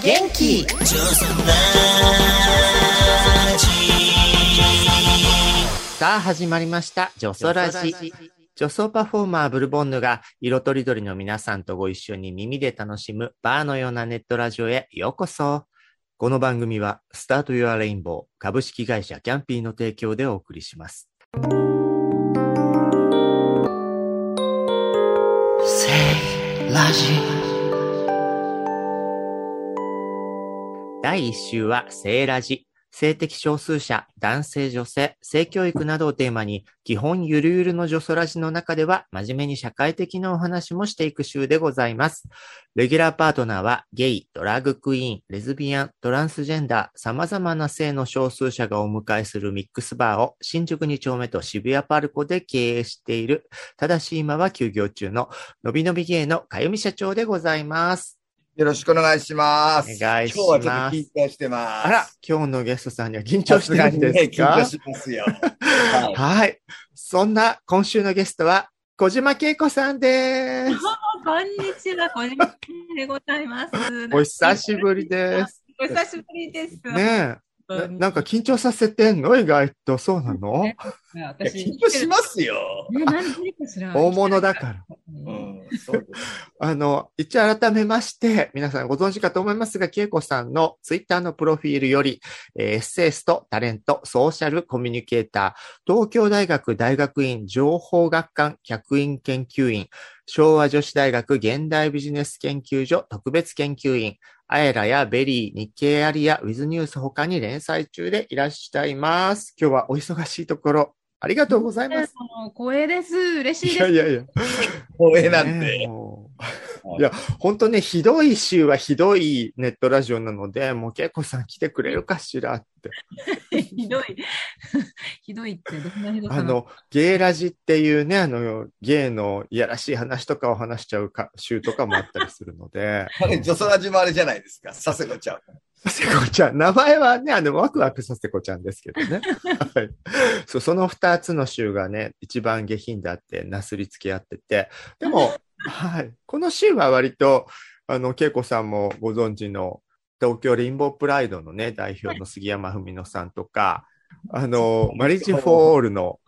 元気ジョソラジさあ始まりました、ジョソラジ。ジョソパフォーマーブルボンヌが色とりどりの皆さんとご一緒に耳で楽しむバーのようなネットラジオへようこそ。この番組はスタート Your Rainbow 株式会社キャンピーの提供でお送りします。ラジ第1週は性ラジ。性的少数者、男性女性、性教育などをテーマに、基本ゆるゆるの女ソラジの中では、真面目に社会的なお話もしていく週でございます。レギュラーパートナーは、ゲイ、ドラッグクイーン、レズビアン、トランスジェンダー、様々な性の少数者がお迎えするミックスバーを、新宿2丁目と渋谷パルコで経営している、ただし今は休業中の、のびのびゲイのかゆみ社長でございます。よろしくお願いします。お願いします今日はちょっと緊張してます。あら、今日のゲストさんには緊張してるんですね、緊か張しますよ。は いはい。そんな今週のゲストは、小島恵子さんです。こんにちは、こんにちはでございます。お久しぶりです。お久しぶりです。ねえ。ななんか緊張させてんの？意外と。そうなの？私、緊張しますよ。大物だから。あの、一応改めまして、皆さんご存知かと思いますが、慶子さんのツイッターのプロフィールより、えエッセイスト、タレント、ソーシャルコミュニケーター、東京大学大学院情報学環客員研究員、昭和女子大学現代ビジネス研究所特別研究員、アエラやベリー、日経アリア、ウィズニュース他に連載中でいらっしゃいます。今日はお忙しいところ、ありがとうございます。光栄です。嬉しいです。いやいやいや。光栄なんねえで。もうはいいや、本当ね、ひどい週はひどいネットラジオなので、もう結構さん来てくれるかしらって。ひどい。ひどいって、どんなひどさあの、ゲイラジっていうね、あの、ゲイのいやらしい話とかを話しちゃうか週とかもあったりするので、あれ、女装ラジもあれじゃないですか。佐世子ちゃん。佐世子ちゃん、名前はね、あの、ワクワクさせこちゃんですけどね。はい。そう、その二つの週がね、一番下品であって、なすりつけ合ってて、でも、はい。この週は割と、あの、恵子さんもご存知の、東京リンボープライドのね、代表の杉山文乃さんとか、あの、マリッジ・フォー・オールの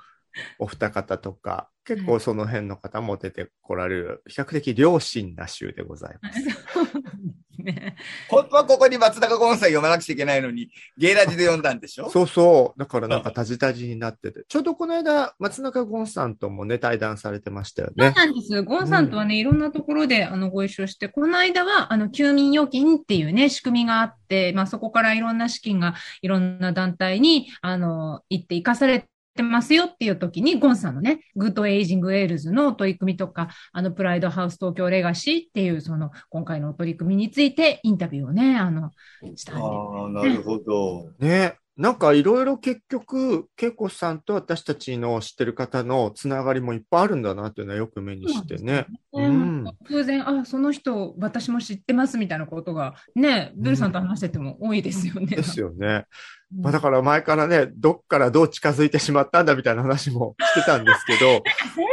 お二方とか、結構その辺の方も出てこられる、比較的良心な週でございます。ね本当はここに松中ゴンさん呼ばなくちゃいけないのに、ゲイラジで呼んだんでしょ？そうそう。だからなんかタジタジになってて。ちょうどこの間、松中ゴンさんともね、対談されてましたよそうね。なんです。ゴンさんとはね、いろんなところで、あの、ご一緒して、この間は、あの、休眠預金っていうね、仕組みがあって、まあ、そこからいろんな資金が、いろんな団体に、あの、行って生かされてますよっていう時に、ゴンさんのね、グッドエイジングエールズの取り組みとか、あの、プライドハウス東京レガシーっていう、その、今回の取り組みについて、インタビューをね、あの、したんで。ああ、なるほど。ね。なんかいろいろ結局、恵子さんと私たちの知ってる方のつながりもいっぱいあるんだなっていうのはよく目にしてね。ねうん偶然、あ、その人、私も知ってますみたいなことが、ね、ブルさんと話してても多いですよね。ですよね。うんまあだから前からね、どっからどう近づいてしまったんだみたいな話もしてたんですけど、最初は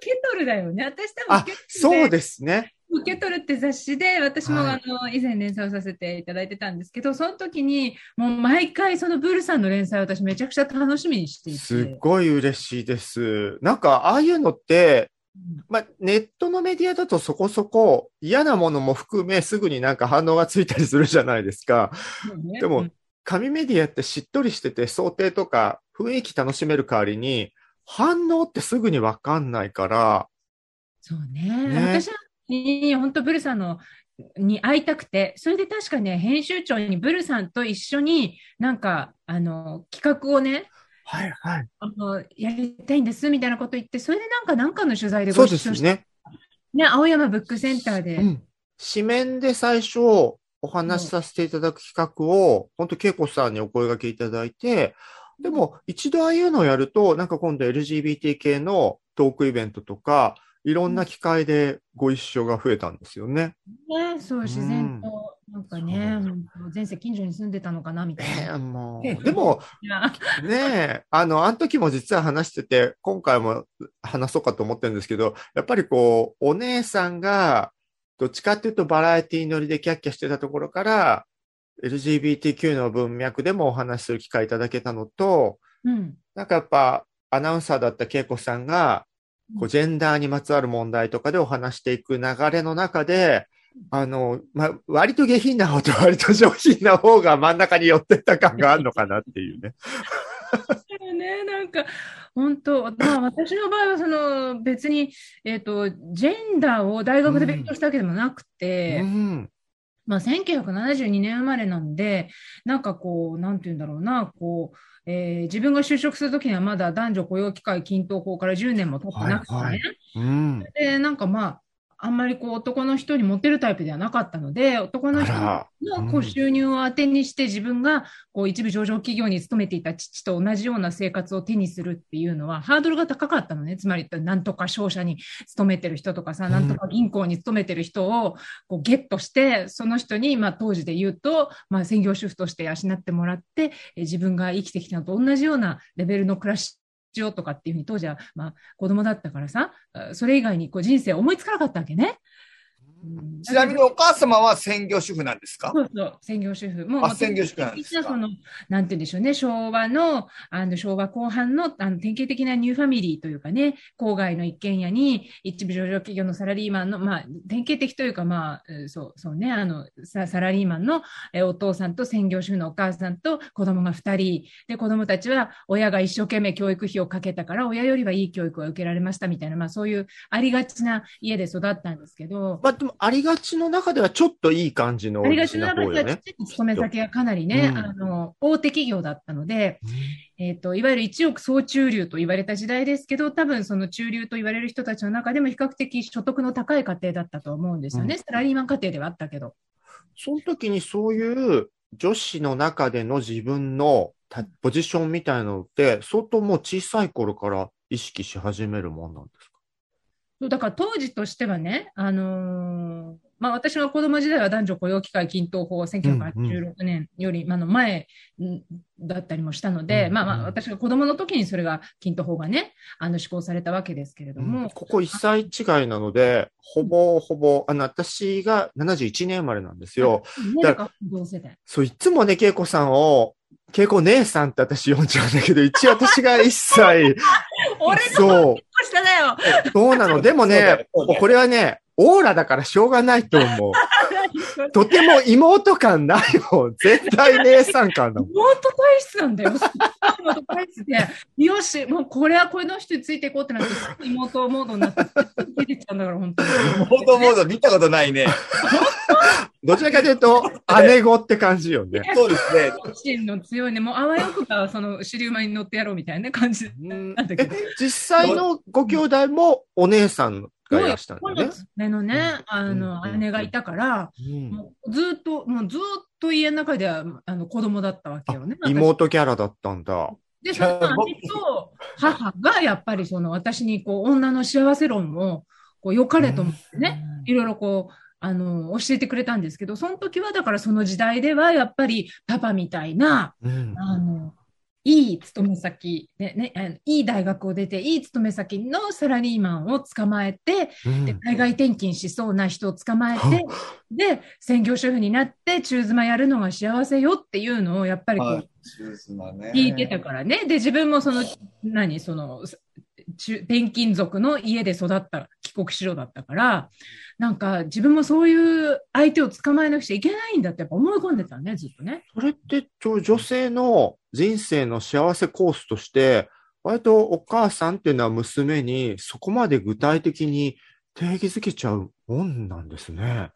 ケトルだよね。私多分あそうですね。ケトルって雑誌で、私も、はいあの、以前連載をさせていただいてたんですけど、その時に、もう毎回そのブルさんの連載を私めちゃくちゃ楽しみにしていて。すっごい嬉しいです。なんか、ああいうのって、まあ、ネットのメディアだとそこそこ嫌なものも含めすぐになんか反応がついたりするじゃないですか。うんねでもうん紙メディアってしっとりしてて想定とか雰囲気楽しめる代わりに反応ってすぐにわかんないから、そうね。ね私は、本当ブルさんの、に会いたくて、それで確かね、編集長にブルさんと一緒になんか、あの、企画をね、はいはい。あの、やりたいんですみたいなこと言って、それでなんか、なんかの取材でそうご一緒して、ですね。ね、青山ブックセンターで、うん。紙面で最初お話しさせていただく企画を、本当恵子さんにお声掛けいただいて、でも一度ああいうのをやると、なんか今度 LGBT 系のトークイベントとか、いろんな機会でご一緒が増えたんですよね。ね、そう、自然と、なんかね、前世近所に住んでたのかなみたいえな。えもう、でも、ねえ、あの、あの時も実は話してて、今回も話そうかと思ってるんですけど、やっぱりこう、お姉さんが、どっちかっていうとバラエティ乗りでキャッキャしてたところから、LGBTQ の文脈でもお話しする機会いただけたのと、うん。なんかやっぱアナウンサーだった恵子さんが、こうジェンダーにまつわる問題とかでお話していく流れの中で、あの、まあ、割と下品な方と割と上品な方が真ん中に寄ってった感があるのかなっていうね。そうね、なんか、本当、まあ、私の場合は、その、別に、えっと、ジェンダーを大学で勉強したわけでもなくて、うん。まあ、1972年生まれなんで、なんかこう、なんて言うんだろうな、こう、えー自分が就職するときにはまだ男女雇用機会均等法から10年も経ってなくてね、はいはいうん。で、なんかまあ、あんまりこう男の人にモテるタイプではなかったので、男の人のこううん収入を当てにして自分がこう一部上場企業に勤めていた父と同じような生活を手にするっていうのはハードルが高かったのね。つまり、なんとか商社に勤めてる人とかさ、うんなんとか銀行に勤めてる人をこうゲットして、その人に、まあ当時で言うと、まあ専業主婦として養ってもらって、え自分が生きてきたのと同じようなレベルの暮らししようとかっていうふうに当時は、まあ子供だったからさ、それ以外にこう人生思いつかなかったわけね。うんちなみにお母様は専業主婦なんですか？そうそう、専業主婦。もあ専業主婦なんですか？その、なんて言うんでしょうね、昭和の、あの、昭和後半の、あの、典型的なニューファミリーというかね、郊外の一軒家に、一部上場企業のサラリーマンの、まあ、典型的というか、まあ、えーそう、そうね、あの、ササラリーマンの、えーお父さんと専業主婦のお母さんと子供が二人。で、子供たちは、親が一生懸命教育費をかけたから、親よりはいい教育を受けられましたみたいな、まあ、そういうありがちな家で育ったんですけど、まあでも、ありがちの中ではちょっといい感じのありがちな中では、方よね。勤め先がかなりね、うんあの、大手企業だったので、えっ、と、いわゆる一億総中流と言われた時代ですけど、多分その中流と言われる人たちの中でも比較的所得の高い家庭だったと思うんですよね。うんサラリーマン家庭ではあったけど。その時にそういう女子の中での自分のたポジションみたいなのって、相当もう小さい頃から意識し始めるもんなんですか？だから当時としてはね、あのーまあ私は子供時代は男女雇用機会均等法1986年より、あの前んだったりもしたので、うんまあまあうん私が子供の時にそれが均等法がね、あの施行されたわけですけれども、ここ1歳違いなので、ほぼほぼ、あの、私が71年生まれなんですよ。ね、だだから同世代。そう、いつもね、恵子さんを、恵子姉さんって私呼んじゃうんだけど、一応私が1歳、俺そう、下だよ。そうなの。でもね、これはね、オーラだからしょうがないと思う。とても妹感ないもん。絶対姉さん感だもん。妹体質なんだよ。妹体質で、よし、もうこれはこの人についていこうってなって、妹モードになって、出てっちゃうんだから、本当に。モードモード見たことないね。どちらかというと、姉子って感じよね。そうですね。心の強いね、もうあわよくば、その、尻馬に乗ってやろうみたいな感じなんだけえど。、実際のご兄弟もお姉さんがいらしたんだよね。目のね、あうんの、うん姉がいたから、ずっと、もうずっと家の中では、あの、子供だったわけよね。私妹キャラだったんだ。で、その姉と母がやっぱりその私にこう女の幸せ論をこう良かれと思ってね、いろいろこう、あの、教えてくれたんですけど、その時はだからその時代ではやっぱりパパみたいな、うん。あの、いい勤め先、ね、ね、いい大学を出て、いい勤め先のサラリーマンを捕まえて、うん。で海外転勤しそうな人を捕まえて、で、専業主婦になって、中妻やるのが幸せよっていうのをやっぱりこう、聞いてたからね。で、自分もその、何、その、中転勤族の家で育った帰国子女だったから、なんか自分もそういう相手を捕まえなくちゃいけないんだってやっぱ思い込んでたね、ずっとね。それって、女性の人生の幸せコースとして、割とお母さんっていうのは娘にそこまで具体的に定義づけちゃうもんなんですね。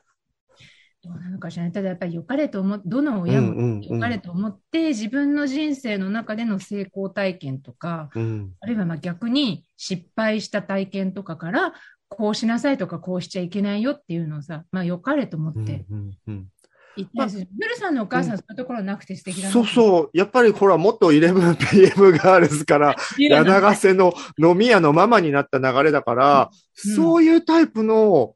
どうなのかしらね。ただやっぱり良かれと思っ、どの親うんうんうんも良かれと思って、自分の人生の中での成功体験とか、うん。あるいはまあ逆に失敗した体験とかから、こうしなさいとかこうしちゃいけないよっていうのをさ、まあ良かれと思うんってうんうん言ったりする。ブルさんのお母さん、そういうところなくて素敵だな。そうそう。やっぱりほら、元 11PM ガールズから柳ヶ瀬の飲み屋のママになった流れだから、うんそういうタイプの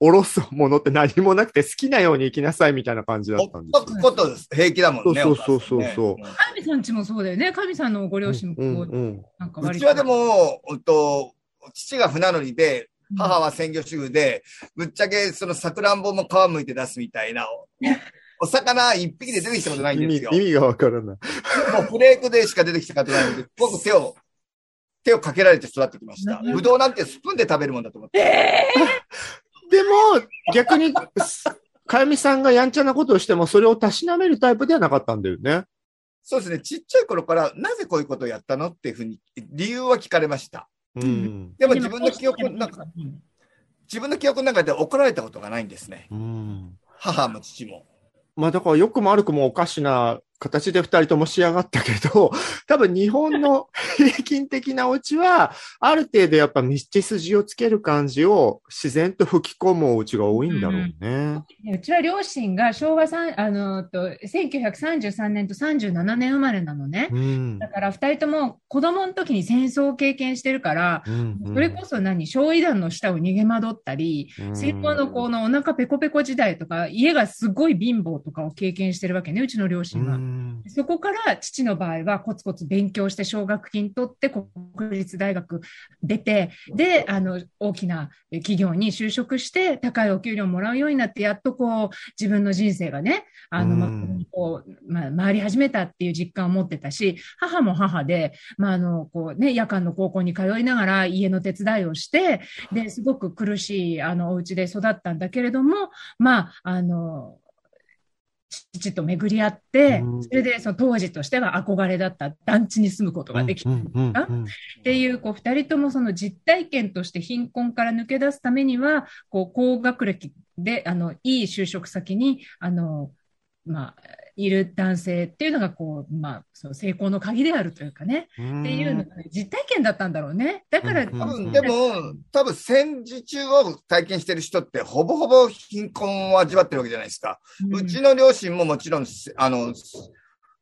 下ろすものって何もなくて好きなように生きなさいみたいな感じだほったんですよっとくことです。平気だもんね。そうそうそうそうね神さんちもそうだよね。神さんのご両親もこう、うんうんうなんか割とちはでも、うんと、父が船乗りで、母は専業主婦で、ぶっちゃけそのさくらんぼも皮むいて出すみたいな、お魚一匹で出てきたことないん意ですよ。味意味がわからない。もうフレークでしか出てきたことないので、僕手を、手をかけられて育ってきました。ぶどうなんてスプーンで食べるもんだと思って。でも、逆に、かゆみさんがやんちゃなことをしても、それをたしなめるタイプではなかったんだよね。そうですね。ちっちゃい頃から、なぜこういうことをやったのっていうふうに、理由は聞かれました。うん。でも自分の記憶の中、うん自分の記憶の中で怒られたことがないんですね。うん。母も父も。まあだから良くも悪くもおかしな形で二人とも仕上がったけど、多分日本の平均的なお家は、ある程度やっぱ道筋をつける感じを自然と吹き込むお家が多いんだろうね。うちは両親が昭和三あのと1933年と37年生まれなのね。うん。だから二人とも子供の時に戦争を経験してるから、うんそれこそ何、焼夷弾の下を逃げ惑ったり、戦後のこのお腹ペコペコ時代とか、家がすごい貧乏とかを経験してるわけね、うちの両親は。うん。そこから父の場合はコツコツ勉強して奨学金取って国立大学出て、で、あの、大きな企業に就職して高いお給料もらうようになって、やっとこう自分の人生がね、あの、うん。まあこう、まあ、回り始めたっていう実感を持ってたし、母も母で、まあ、あの、こうね、夜間の高校に通いながら家の手伝いをして、で、すごく苦しい、あの、お家で育ったんだけれども、まあ、あの、父と巡り合ってうん、それでその当時としては憧れだった団地に住むことができた。っていう、こう、二人ともその実体験として貧困から抜け出すためには、こう、高学歴で、あの、いい就職先に、あの、まあ、いる男性っていうのが、こう、まあ、その成功の鍵であるというかね、うん。っていうのが、ね、実体験だったんだろうね。だから、うん多分、うん。でも、多分戦時中を体験してる人って、ほぼほぼ貧困を味わってるわけじゃないですか。うちの両親ももちろん、あの、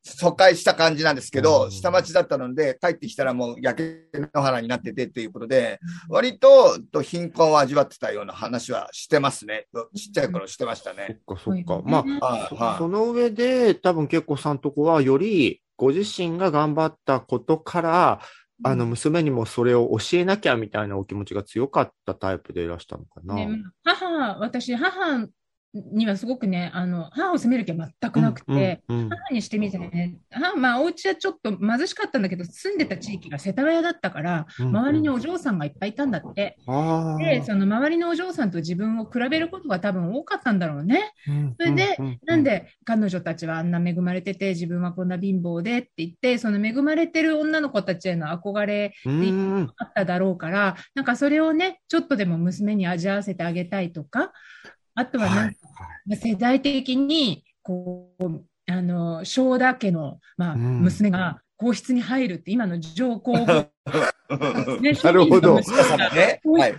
疎開した感じなんですけうど、ん下町だったので、帰ってきたらもう焼け野原になっててっていうことで、割とと貧困を味わってたような話はしてますね。ちっちゃい頃してましたそね。っかそっか。うんまあ、はい、はい。その上で、多分結構さんとこはよりご自身が頑張ったことから、あの、娘にもそれを教えなきゃみたいなお気持ちが強かったタイプでいらしたのかな。ね、母、私、母にはすごくね、あの、母を責める気は全くなくて、うんうん母にしてみてね、母、まあ、お家はちょっと貧しかったんだけど、住んでた地域が世田谷だったから、うん周りにお嬢さんがいっぱいいたんだって。で、その周りのお嬢さんと自分を比べることが多分多かったんだろうね。うんそれでううなんで彼女たちはあんな恵まれてて、自分はこんな貧乏でって言って、その恵まれてる女の子たちへの憧れうん。あっただろうから、なんかそれをね、ちょっとでも娘に味わわせてあげたいとか、あとはなんかはいまあ世代的に、こう、あの、正田家の、まあ、うん娘が皇室に入るって、今の上皇后、ね、なるほど ね。はい。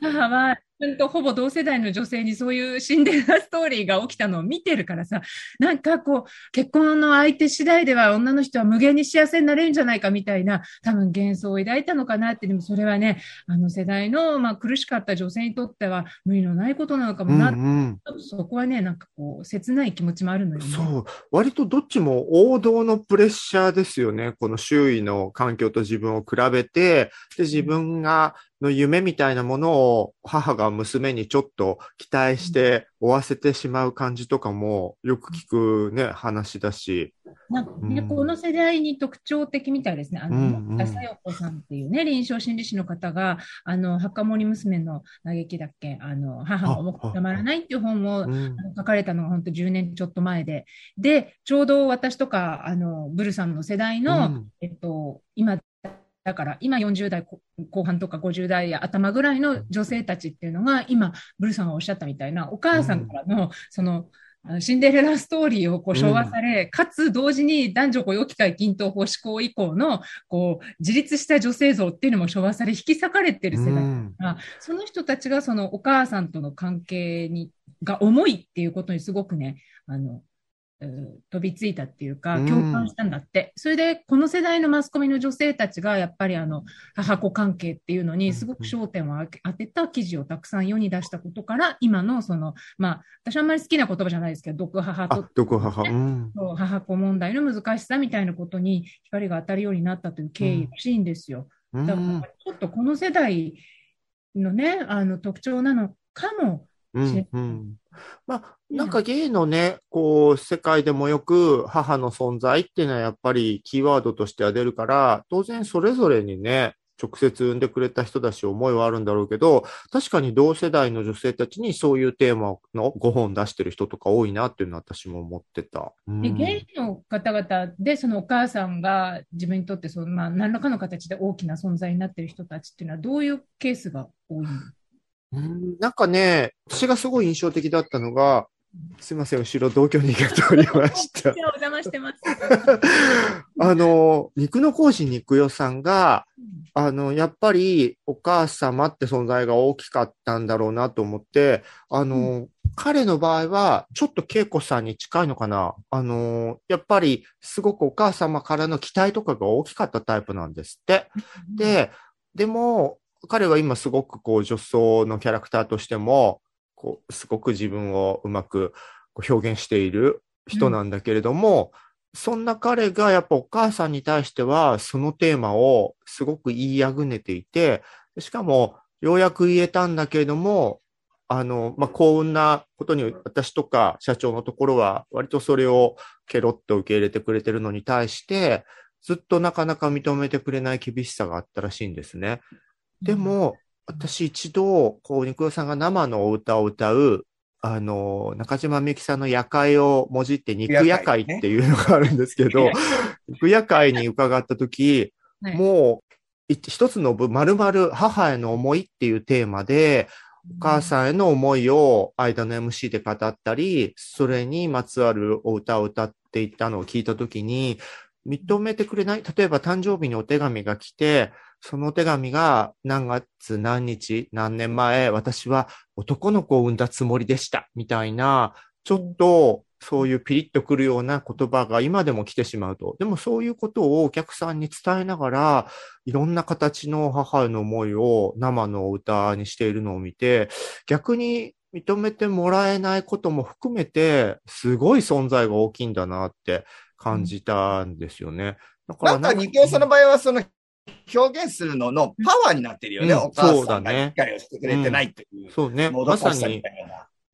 母は、本当ほぼ同世代の女性にそういうシンデレラストーリーが起きたのを見てるからさ、なんかこう、結婚の相手次第では女の人は無限に幸せになれるんじゃないかみたいな、多分幻想を抱いたのかなって、でもそれはね、あの世代の、まあ、苦しかった女性にとっては無理のないことなのかもな、うんうんそこはね、なんかこう、切ない気持ちもあるのよね。そう。割とどっちも王道のプレッシャーですよね。この周囲の環境と自分を比べて、で、自分が、の夢みたいなものを母が娘にちょっと期待して追わせてしまう感じとかもよく聞くね、話だし。なんかね、うん。この世代に特徴的みたいですね。あの、うん子さんっていうね、臨床心理士の方が、あの、墓守娘の嘆きだっけ、あの、母が重くたまらないっていう本をうん。書かれたのが本当10年ちょっと前で、で、ちょうど私とか、あの、ブルさんの世代の、うん。えっと、今、だから今40代後後半とか50代頭ぐらいの女性たちっていうのが、今、ブルさんがおっしゃったみたいな、お母さんからの、その、シンデレラストーリーをこう昭和され、かつ同時に男女雇用機会均等法施行以降の、こう、自立した女性像っていうのも昭和され、引き裂かれてる世代うん。その人たちがそのお母さんとの関係に、が重いっていうことにすごくね、あの、う飛びついたっていうか、うん共感したんだって。それで、この世代のマスコミの女性たちが、やっぱりあの、母子関係っていうのに、すごく焦点を当てた記事をたくさん世に出したことから、今のその、まあ、私あんまり好きな言葉じゃないですけど、毒母あと、毒母。うん。母子問題の難しさみたいなことに光が当たるようになったという経緯らしいんですよ。うだからん。ちょっとこの世代のね、あの特徴なのかもうん。うん。まあ、なんかゲイのね、こう、世界でもよく母の存在っていうのはやっぱりキーワードとしては出るから、当然それぞれにね、直接産んでくれた人だし思いはあるんだろうけど、確かに同世代の女性たちにそういうテーマの5本出してる人とか多いなっていうのは私も思ってた。うんで、ゲイの方々で、そのお母さんが自分にとってその、まあ、何らかの形で大きな存在になっている人たちっていうのは、どういうケースが多いの？うんなんかね、私がすごい印象的だったのが、すいません、後ろ同居人が通りました。お邪魔してます。あの、肉の講師肉代さんが、あの、やっぱりお母様って存在が大きかったんだろうなと思って、あの、彼の場合は、ちょっと恵子さんに近いのかな。あの、やっぱりすごくお母様からの期待とかが大きかったタイプなんですって。で、でも、彼は今すごくこう女装のキャラクターとしても、こう、すごく自分をうまく表現している人なんだけれども、そんな彼がやっぱお母さんに対してはそのテーマをすごく言いあぐねていて、しかもようやく言えたんだけれども、あの、まあ、幸運なことに私とか社長のところは割とそれをケロッと受け入れてくれてるのに対して、ずっとなかなか認めてくれない厳しさがあったらしいんですね。でも、私一度、こう、肉代さんが生のお歌を歌う、あの、中島みゆきさんの夜会をもじって肉夜会っていうのがあるんですけど、肉夜会に伺ったとき、はい。もう、い一つの部、丸々母への思いっていうテーマで、お母さんへの思いを間の MC で語ったり、それにまつわるお歌を歌っていったのを聞いたときに、認めてくれない？例えば誕生日にお手紙が来て、そのお手紙が何月何日何年前私は男の子を産んだつもりでしたみたいな、ちょっとそういうピリッとくるような言葉が今でも来てしまうと。でもそういうことをお客さんに伝えながら、いろんな形の母への思いを生の歌にしているのを見て、逆に認めてもらえないことも含めて、すごい存在が大きいんだなって感じたんですよね。だからなんか、二京さんの場合は、その、表現するののパワーになってるよね。うんお母そうださんがね理解をしてくれてないっていう。そうね。まさに。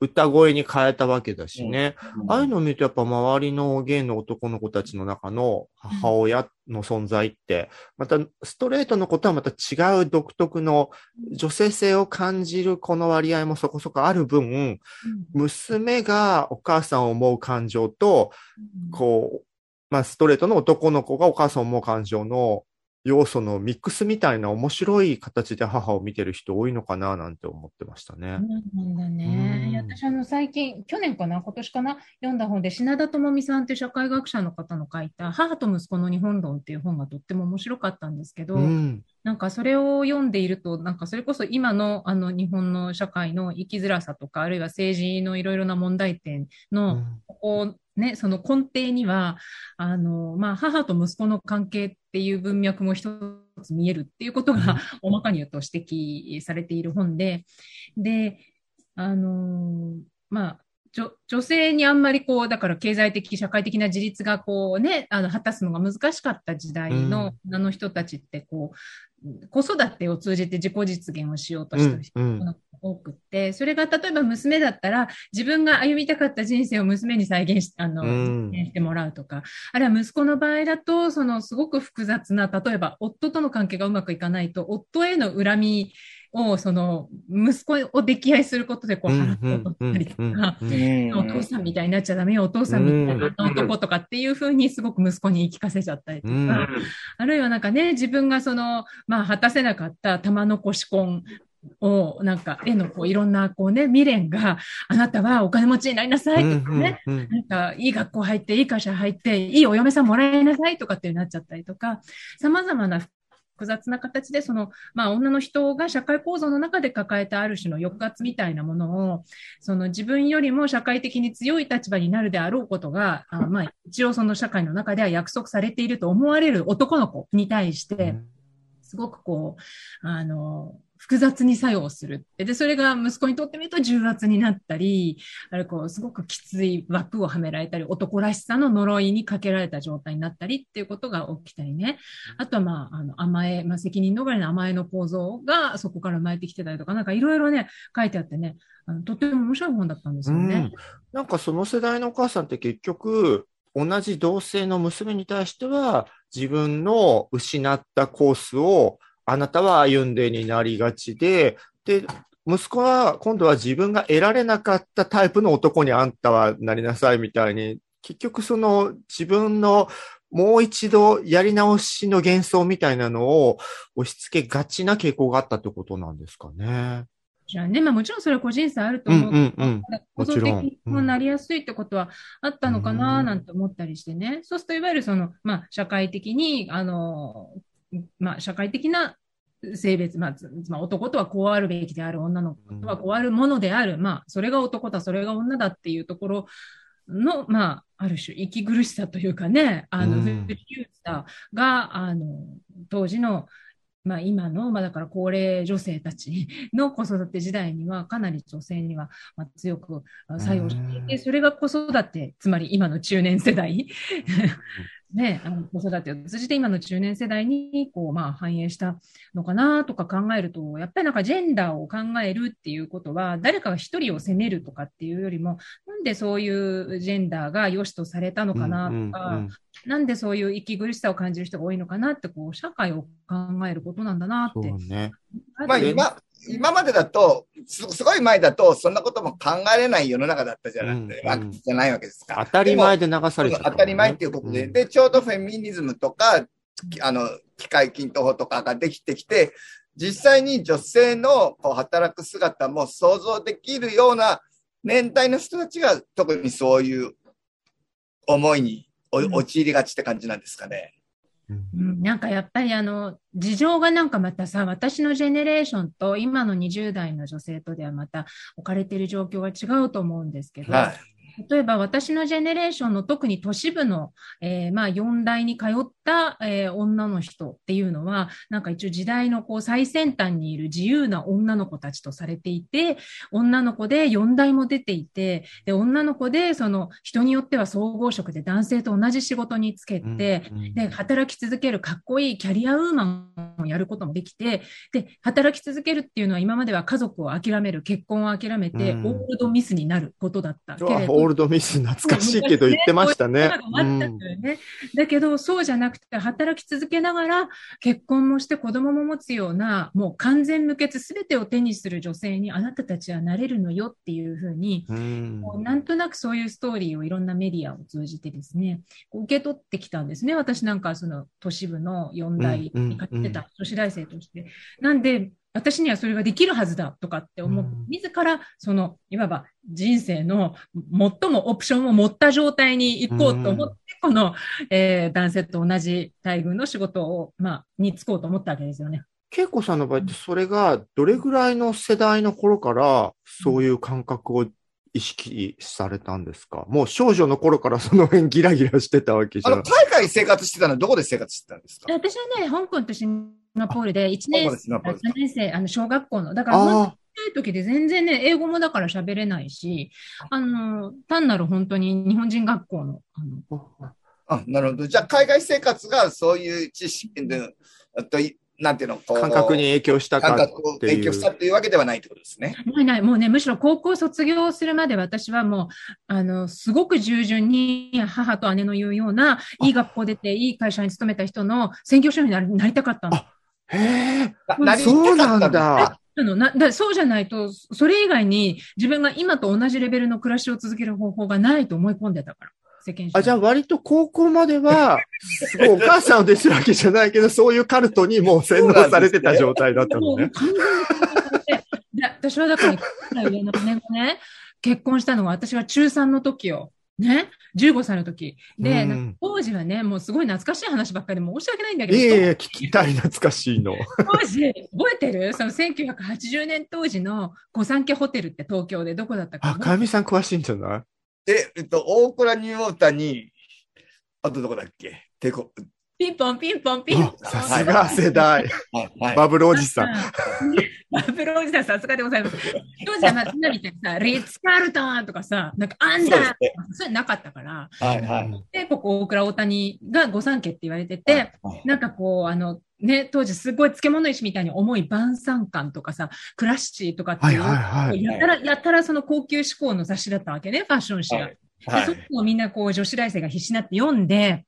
歌声に変えたわけだしね。うんああいうのを見るとやっぱ周りのゲイの男の子たちの中の母親の存在って、またストレートのことはまた違う独特の女性性を感じるこの割合もそこそこある分、娘がお母さんを思う感情と、こう、まあストレートの男の子がお母さんを思う感情の要素のミックスみたいな面白い形で母を見てる人多いのかななんて思ってましたね。なんだね。私、あの、最近、去年かな、今年かな、読んだ本で、品田智美さんっていう社会学者の方の書いた、母と息子の日本論っていう本がとっても面白かったんですけど、うん。なんかそれを読んでいると、なんかそれこそ今のあの日本の社会の生きづらさとか、あるいは政治のいろいろな問題点の、ここね、その根底には、あの、まあ、母と息子の関係っていう文脈も一つ見えるっていうことが、大まかに言うと指摘されている本で、で、あの、まあ、女女性にあんまりこう、だから経済的、社会的な自立がこうね、あの、果たすのが難しかった時代の女の人たちってこう、子育てを通じて自己実現をしようとしてる人うんが多くって、それが例えば娘だったら、自分が歩みたかった人生を娘に再現し、あの、してもらうとか、あるいは息子の場合だと、そのすごく複雑な、例えば夫との関係がうまくいかないと、夫への恨みを、その、息子を溺愛することでこう、払って取ったりとか、うん。お父さんみたいになっちゃダメよ、お父さんみたいな男とかっていうふうにすごく息子に言い聞かせちゃったりとか、うん。あるいはなんかね、自分がその、まあ、果たせなかった玉のこし婚を、なんか、絵のこう、いろんなこうね、未練が、あなたはお金持ちになりなさいとかね、なんか、いい学校入って、いい会社入って、いいお嫁さんもらいなさいとかってなっちゃったりとか、様々な複雑な形で、その、まあ、女の人が社会構造の中で抱えたある種の抑圧みたいなものを、その自分よりも社会的に強い立場になるであろうことが、あまあ、一応その社会の中では約束されていると思われる男の子に対して、すごくこう、あの、複雑に作用する。で、それが息子にとってみると重圧になったり、あれこう、すごくきつい枠をはめられたり、男らしさの呪いにかけられた状態になったりっていうことが起きたりね。あとはまあ、あの、甘え、まあ、責任逃れの甘えの構造がそこから生まれてきてたりとか、なんかいろいろね、書いてあってね、あのとっても面白い本だったんですよね。うんなんかその世代のお母さんって結局、同じ同性の娘に対しては、自分の失ったコースをあなたは歩んでになりがちで、で、息子は今度は自分が得られなかったタイプの男にあんたはなりなさいみたいに、結局その自分のもう一度やり直しの幻想みたいなのを押し付けがちな傾向があったってことなんですかね。じゃあね、まあもちろんそれは個人差あるとうん思う。うんうん。構造的にうんこうなりやすいってことはあったのかななんて思ったりしてね。そうするといわゆるその、まあ社会的に、あの、まあ社会的な性別、まあ、つまあ男とはこうあるべきである、女の子とはこうあるものである、まあそれが男だ、それが女だっていうところの、まあ、ある種息苦しさというかね、あの、うん。不自由さが、あの、当時のまあ、今の、まあ、だから高齢女性たちの子育て時代にはかなり女性にはまあ強くあ作用していて、それが子育て、つまり今の中年世代ね、あの子育てを通じて今の中年世代にこう、まあ、反映したのかなとか考えると、やっぱりなんかジェンダーを考えるっていうことは、誰かが一人を責めるとかっていうよりも、なんでそういうジェンダーが良しとされたのかなとか、うんうんうんなんでそういう息苦しさを感じる人が多いのかなって、こう、社会を考えることなんだなって。ね。まあ今、今までだと、すすごい前だと、そんなことも考えれない世の中だったじゃなくて、うんうん。じゃないわけですか。当たり前でで流されちゃったね、当たり前っていうことで、んで、ちょうどフェミニズムとか、あの、機械均等法とかができてきて、実際に女性のこう働く姿も想像できるような年代の人たちが特にそういう思いに陥りがちって感じなんですかね。うんうん、なんかやっぱりあの、事情がなんかまたさ、私のジェネレーションと今の20代の女性とではまた置かれている状況が違うと思うんですけど、はい。例えば私のジェネレーションの特に都市部の、えーまあ4代に通った、えー女の人っていうのは、なんか一応時代のこう最先端にいる自由な女の子たちとされていて、女の子で4代も出ていて、で、女の子でその人によっては総合職で男性と同じ仕事につけて、うんうんで、働き続けるかっこいいキャリアウーマンをやることもできて、で、働き続けるっていうのは今までは家族を諦める、結婚を諦めて、うん。オールドミスになることだったけれど、オールドミス懐かしいけど言ってましたね。だよねだけど、そうじゃなくて、働き続けながら、結婚もして子供も持つような、もう完全無欠すべてを手にする女性に、あなたたちはなれるのよっていうふうに、うんこうなんとなくそういうストーリーをいろんなメディアを通じてですね、こう受け取ってきたんですね。私なんかその都市部の4代に通ってた女子大生として。なんで、私にはそれができるはずだとかって思って、うん。自らその、いわば人生の最もオプションを持った状態に行こうと思って、この、えー男性と同じ待遇の仕事を、まあ、に就こうと思ったわけですよね。恵子さんの場合ってそれがどれぐらいの世代の頃からそういう感覚を意識されたんですか？もう少女の頃からその辺ギラギラしてたわけじゃあの、海外生活してたのはどこで生活してたんですか？で私はね、香港とシンガポールで1香港年とシンガポール3年生、あの、小学校の、だから、本当にあちっちゃい時で全然ね、英語もだから喋れないし、あの、単なる本当に日本人学校の、あの、あ。あ、なるほど。じゃあ、海外生活がそういう知識で、あとい、なんていうの、感覚に影響したかっ感覚をていう影響し。たっていうわけではないってことですね。ないない、もうね、むしろ高校卒業するまで私はもう、あの、すごく従順に母と姉の言うような、いい学校出て、いい会社に勤めた人の専業主婦になりなりたかったの。あへえ、そうなんだ。あのなだそうじゃないと、それ以外に自分が今と同じレベルの暮らしを続ける方法がないと思い込んでたから、世間あ、じゃああ、割と高校までは、すごいお母さんを弟子るわけじゃないけど、そういうカルトにもう洗脳されてた状態だったのね。私はだから、ね、結婚したのは私が中3の時よ。ね、15歳の時。で、うん当時はね、もうすごい懐かしい話ばっかりで申し訳ないんだけど、いえいえ、聞きたい懐かしいの。当時、覚えてる？その1980年当時の御三家ホテルって東京でどこだったかあ。かゆみさん詳しいんじゃない？え、えっと、大倉ニューオータに、あとどこだっけ？てこ、ピンポンピンポンピンポン。あさすが世代。はい、はい。バブルおじさん。バブルおじさん、さすがでございます。当時は街並みってさ、リッツ・カールトンとかさ、なんかアンダーとかそういうのなかったから、はい、はい。で、ここ大倉大谷が御三家って言われてて、はいなんかこう、あの、ね、当時すごい漬物石みたいに重い晩餐館とかさ、クラッシーとかっていう、はいはいはいやたら、やたらその高級志向の雑誌だったわけね、ファッション誌が。はいでそっちをみんなこう女子大生が必死になって読んで、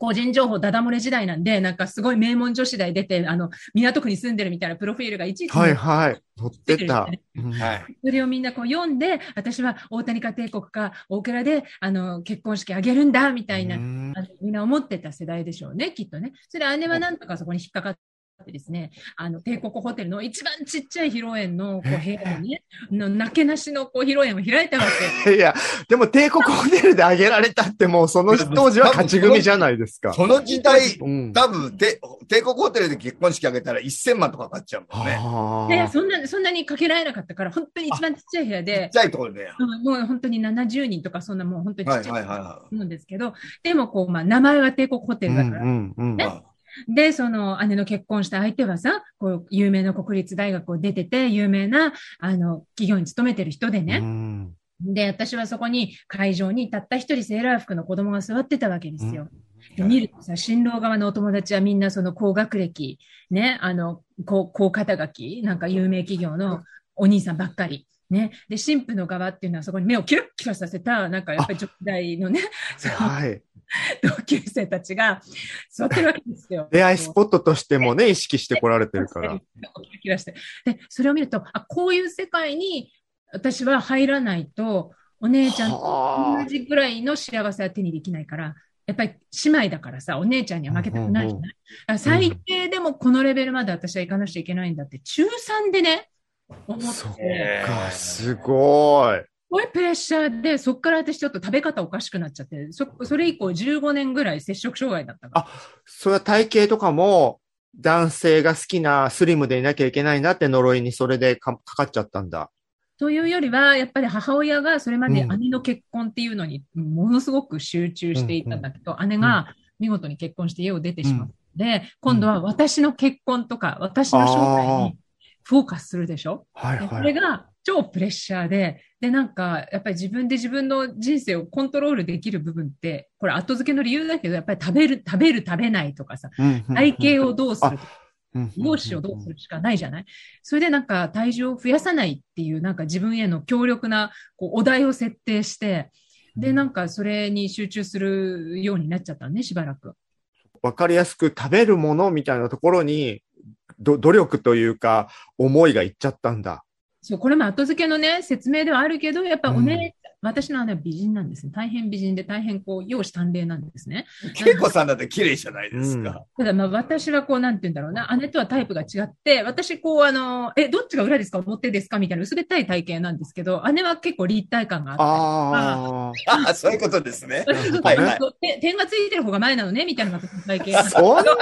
個人情報ダダ漏れ時代なんで、なんかすごい名門女子大出て、あの、港区に住んでるみたいなプロフィールがいちいち、はいはい。撮ってた。それをみんなこう読んで、私は大谷家帝国か大倉で、あの、結婚式あげるんだ、みたいな、みんな思ってた世代でしょうね、きっとね。それ姉はなんとかそこに引っかかってですね、あの、帝国ホテルの一番ちっちゃい披露宴のこう部屋にね、のなけなしのこう披露宴を開いたわけ。いや、でも帝国ホテルであげられたってもうその当時は勝ち組じゃないですか。その時代、うん。多分、て帝国ホテルで結婚式あげたら1000万とかかかっちゃうもんね。はで、そんな、そんなにかけられなかったから、本当に一番ちっちゃい部屋ちっで、ちゃいところで。はうんもう本当に70人とか、そんなもう本当にちい、はい、っちゃいはもんですけど、でもこう、まあ、名前は帝国ホテい。うんルだから、うんうんい。ねで、その姉の結婚した相手はさ、こう、有名な国立大学を出てて、有名な、あの、企業に勤めてる人でうね。んで、私はそこに、会場にたった一人セーラー服の子供が座ってたわけですよ。で見るとさ、新郎側のお友達はみんなその高学歴、ね、あの、高高肩書き、なんか有名企業のお兄さんばっかり。ね。で、新婦の側っていうのはそこに目をキラッキラさせた、なんかやっぱり女子大のね、はい。同級生たちが座ってるわけですよ。出会いスポットとしてもね、意識してこられてるから。キラキラして。で、それを見ると、あ、こういう世界に私は入らないと、お姉ちゃんとは同じぐらいの幸せは手にできないから、やっぱり姉妹だからさ、お姉ちゃんには負けたくないじゃない、だから最低でもこのレベルまで私は行かなくちゃいけないんだって、中3でね、思って、あそっすか、すごい。ごいプレッシャーで、そっから私ちょっと食べ方おかしくなっちゃって、そ、それ以降15年ぐらい摂食障害だったから。それは体型とかも、男性が好きなスリムでいなきゃいけないなって呪いにそれでかかかっちゃったんだ。というよりは、やっぱり母親がそれまでうん姉の結婚っていうのにものすごく集中していたんだけど、姉が見事に結婚して家を出てしまって、今度は私の結婚とか、私の将来にフォーカスするでしょ？はいはい。れが超プレッシャーで、で、なんか、やっぱり自分で自分の人生をコントロールできる部分って、これ後付けの理由だけど、やっぱり食べる、食べる、食べないとかさ、体型をどうするとか、容姿をどうするしかないじゃない？それでなんか体重を増やさないっていうなんか自分への強力なこうお題を設定して、で、なんかそれに集中するようになっちゃったね、しばらく。わかりやすく食べるものみたいなところに、ど努力というか、思いがいっちゃったんだ。そう、これも後付けのね、説明ではあるけど、やっぱお姉、私の姉は美人なんですね。大変美人で大変こう、容姿端麗なんですね。恵子さんだって綺麗じゃないですか。ただまあ私はこう、なんて言うんだろうな、姉とはタイプが違って、私こう、あの、え、どっちが裏ですか表ですかみたいな薄べったい体型なんですけど、姉は結構立体感があって。あああ、そういうことですね。はいはい点がついてる方が前なのねみたいな体型あ。そんなに、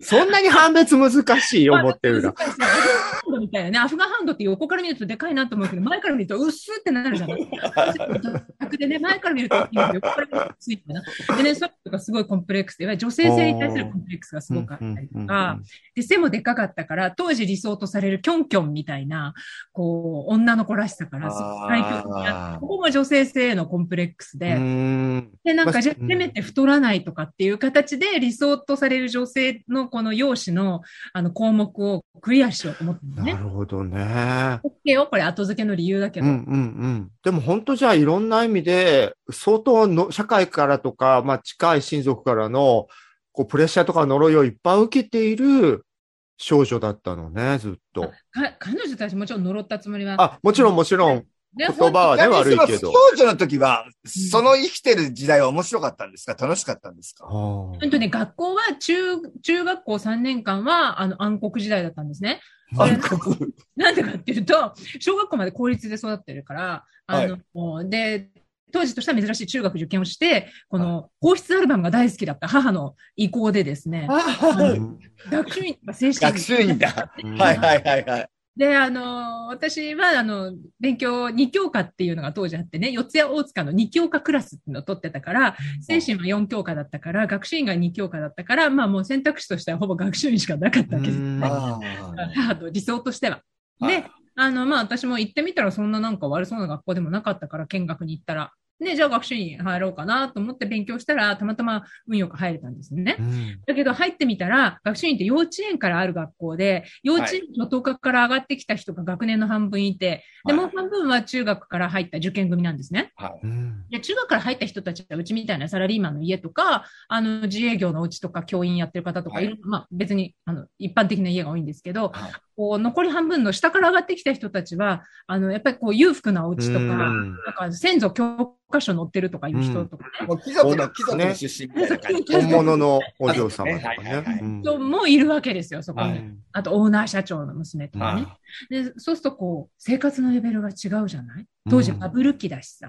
そんなに判別難しい思ってるな。難しいアフガンハンドみたいなね。アフガンハンドって横から見るとでかいなと思うけど、前から見るとうっすってなるじゃない 逆でね、前から見ると大きいけど横から見ついてな。でね、そういうのがすごいコンプレックスで、いわゆる女性性に対するコンプレックスがすごくあったりとか、で、背もでかかったから、当時理想とされるキョンキョンみたいな、こう、女の子らしさから、すごく対極にあってここも女性性へのコンプレックスで、うんで、なんまあか、せめて太らないとかっていう形で理想とされる女性のこの容姿の、あの、項目をクリアしようと思ったんだなね。るほどね。OK よ、これ後付けの理由だけど。うんうんうん。でも本当じゃあいろんな意味で、相当の社会からとか、まあ近い親族からの、こうプレッシャーとか呪いをいっぱい受けている少女だったのね、ずっと。か彼女たちもちろん呪ったつもりは。あ、もちろんもちろん、ね、言葉はね、悪いけど。その少女の時は、その生きてる時代は面白かったんですか？楽しかったんですか？あ本当ね、学校は中、中学校3年間は、あの、暗黒時代だったんですね。あ暗黒。なんでかっていうと、小学校まで公立で育ってるから、あの、で、当時としては珍しい中学受験をして、この、皇室アルバムが大好きだった母の意向でですね、うん学習院とか正式学習院だ。うんはいはいはいはい。で、あの、私は、あの、勉強2教科っていうのが当時あってね、四谷大塚の2教科クラスっていうのを取ってたから、精神は4教科だったから、学習院が2教科だったから、まあもう選択肢としてはほぼ学習院しかなかったわけですうんね。あ母の理想としては。あで、あの、まあ私も行ってみたらそんななんか悪そうな学校でもなかったから、見学に行ったら。で、じゃあ学習院入ろうかなと思って勉強したら、たまたま運よく入れたんですね。うんだけど入ってみたら、学習院って幼稚園からある学校で、幼稚園の10日から上がってきた人が学年の半分いて、で、はいもう半分は中学から入った受験組なんですね。はい。うんで、中学から入った人たちはうちみたいなサラリーマンの家とか、あの、自営業のお家とか教員やってる方とか、はいまあ別に、あの、一般的な家が多いんですけど、はいこう、残り半分の下から上がってきた人たちは、あの、やっぱりこう、裕福なお家とか、うんなんか先祖教科書載ってるとかいう人とかね、もう貴族の貴族の出身みたいな感じ。本物のお嬢様とかね。もいるわけですよ、そこに。はいあと、オーナー社長の娘とかね。はで、そうすると、こう、生活のレベルが違うじゃない？当時うんバブル期だしさ。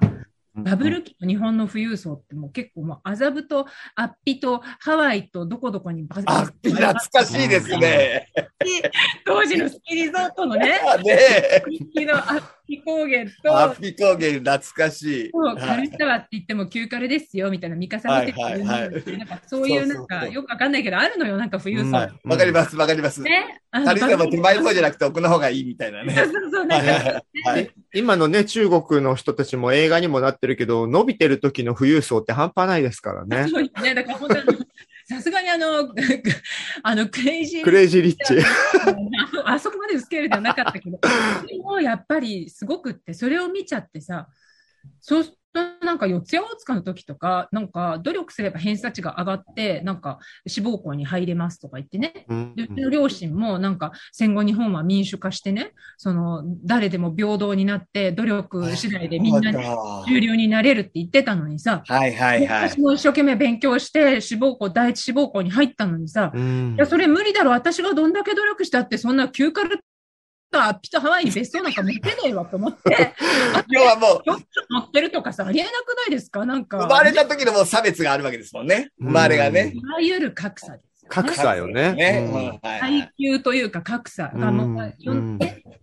バブル期の日本の富裕層ってもう結構もう麻布とアッピとハワイとどこどこにバあ、懐かしいですね。当時のスキーリゾートのね、あね人気のアッピ高原と、アッピ高原懐かしい。そうはいカルシタワって言っても旧カルですよみたいな三笠ホテルはいはいはいなんかそういうなんかよくわかんないけどあるのよ、なんか富裕層。うんはいわかります、わかります。ね。あのカリスタも手前の方じゃなくて奥の方がいいみたいなね。そうそうそう、なんかはいはいはい。今のね、中国の人たちも映画にもなってるけど、伸びてる時の富裕層って半端ないですからね。そうね、だから本当にさすがにあの、あの、クレイジークレイジーリッチ。あ あそこまでのスケールではなかったけど、でもやっぱりすごくって、それを見ちゃってさ、そうするとなんか四谷大塚の時とか、なんか努力すれば偏差値が上がって、なんか志望校に入れますとか言ってね。うんでうちの両親もなんか戦後日本は民主化してね、その誰でも平等になって努力次第でみんなねは中流になれるって言ってたのにさ、いはいはい。私も一生懸命勉強して志望校、第一志望校に入ったのにさ、うんいや、それ無理だろ。私がどんだけ努力したって、そんな休暇とアッピとハワイに別荘なんか持てねえわと思って、要はもう、ちょっと乗ってるとかさ、ありえなくないですか？なんか。生まれた時のもう差別があるわけですもんね。生まれがねい。わゆる格差で。格差よね。階級というか格差。が、うん。まあ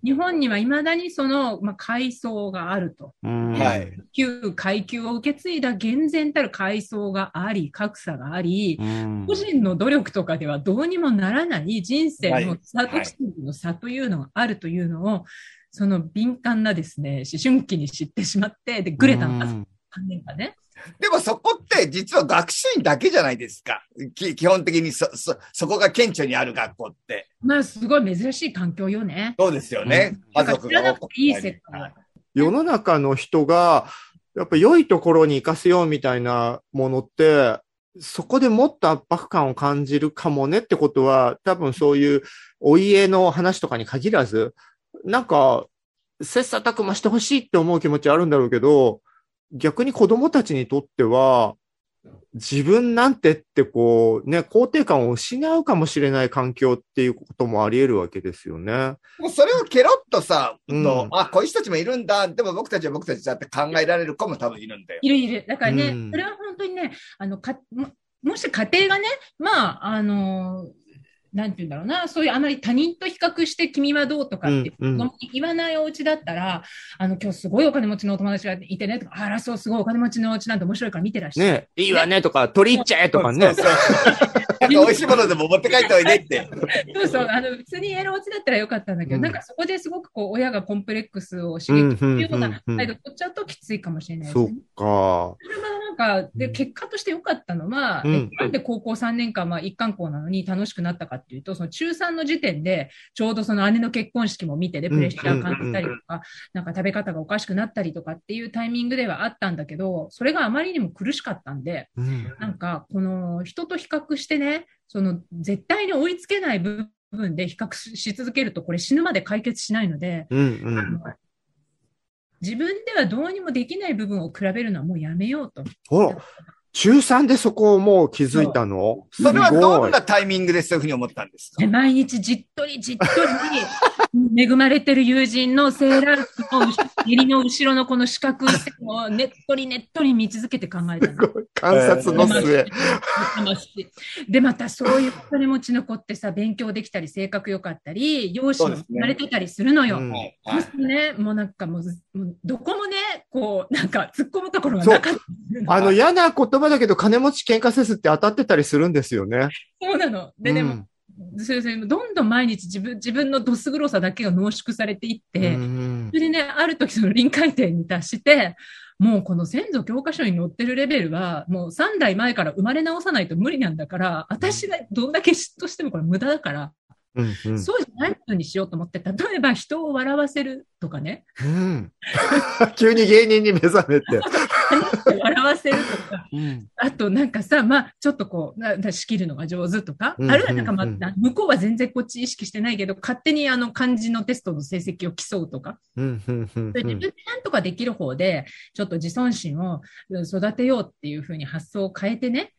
日本には未だにその、まあ、階層があると。うん。はい。旧階級を受け継いだ厳然たる階層があり、格差があり、うん。個人の努力とかではどうにもならない人生の差との差というのがあるというのを、その敏感なですね、思春期に知ってしまって、で、グレたん。3年間ね。でもそこって実は学習院だけじゃないですか。き基本的にそ、そ、そこが顕著にある学校って。まあ、すごい珍しい環境よね。そうですよね。家族が多くていい世界。世の中の人が、やっぱ良いところに行かせようみたいなものって、そこでもっと圧迫感を感じるかもねってことは、多分そういうお家の話とかに限らず、なんか、切磋琢磨してほしいって思う気持ちあるんだろうけど、逆に子供たちにとっては、自分なんてってこう、ね、肯定感を失うかもしれない環境っていうこともあり得るわけですよね。もうそれをケロッとさ、うんとあ、こういう人たちもいるんだ。でも僕たちは僕たちだって考えられる子も多分いるんだよ。いるいる。だからね、うんそれは本当にね、あの、か、ももし家庭がね、まあ、あの、なんて言うんだろうな、そういうあまり他人と比較して君はどうとかってうんうん言わないお家だったら、あの、今日すごいお金持ちのお友達がいてねとか、あら、そう、すごいお金持ちのお家なんて面白いから見てらっしゃる。ね、いいわねとか、取り入っちゃえとかね。そうそう美味しいものでも持って帰っておいでって。そうそう、あの、普通に家のお家だったらよかったんだけど、うんなんかそこですごくこう、親がコンプレックスを刺激するようなうんうんうんうん態度を取っちゃうときついかもしれないですねそっ。か。なんか、で、結果として良かったのは、うんえなんで高校3年間、まあ一貫校なのに楽しくなったかっていうと、その中3の時点で、ちょうどその姉の結婚式も見てで、プレッシャー感じたりとか、なんか食べ方がおかしくなったりとかっていうタイミングではあったんだけど、それがあまりにも苦しかったんで、うんなんか、この人と比較してね、その絶対に追いつけない部分で比較し続けると、これ死ぬまで解決しないので。自分ではどうにもできない部分を比べるのはもうやめようと。中3でそこをもう気づいたの？すそれはど。んなタイミングでそういうふうに思ったんですか？で毎日じっとりじっとり、恵まれてる友人のセーラー服の襟の後ろのこの四角をねっとりねっとり見続けて考えたの。観察の末。で、またそういうお金持ちの子ってさ、勉強できたり、性格良かったり、容姿も慣れてたりするのよ。そうすね、もうなんかもうどこもね、こう、なんか突っ込むところがなかった。あの嫌な言葉だけど金持ち喧嘩せずって当たってたりするんですよね。そうなの。で、でも、それそれどんどん毎日自分、自分のどす黒さだけが濃縮されていって、うんそれでね、ある時その臨界点に達して、もうこの先祖教科書に載ってるレベルは、もう3代前から生まれ直さないと無理なんだから、私がどんだけ嫉妬してもこれ無駄だから、うんうん。そうじゃない風にしようと思って、例えば人を笑わせるとかね、うん。急に芸人に目覚めて。笑わせるとか、うん。あとなんかさ、まあちょっとこう、なな仕切るのが上手とか、うんあるいはなんかまあ、うん向こうは全然こっち意識してないけど、勝手にあの漢字のテストの成績を競うとか、うんうんうん自分でなんとかできる方で、ちょっと自尊心をうん育てようっていうふうに発想を変えてね、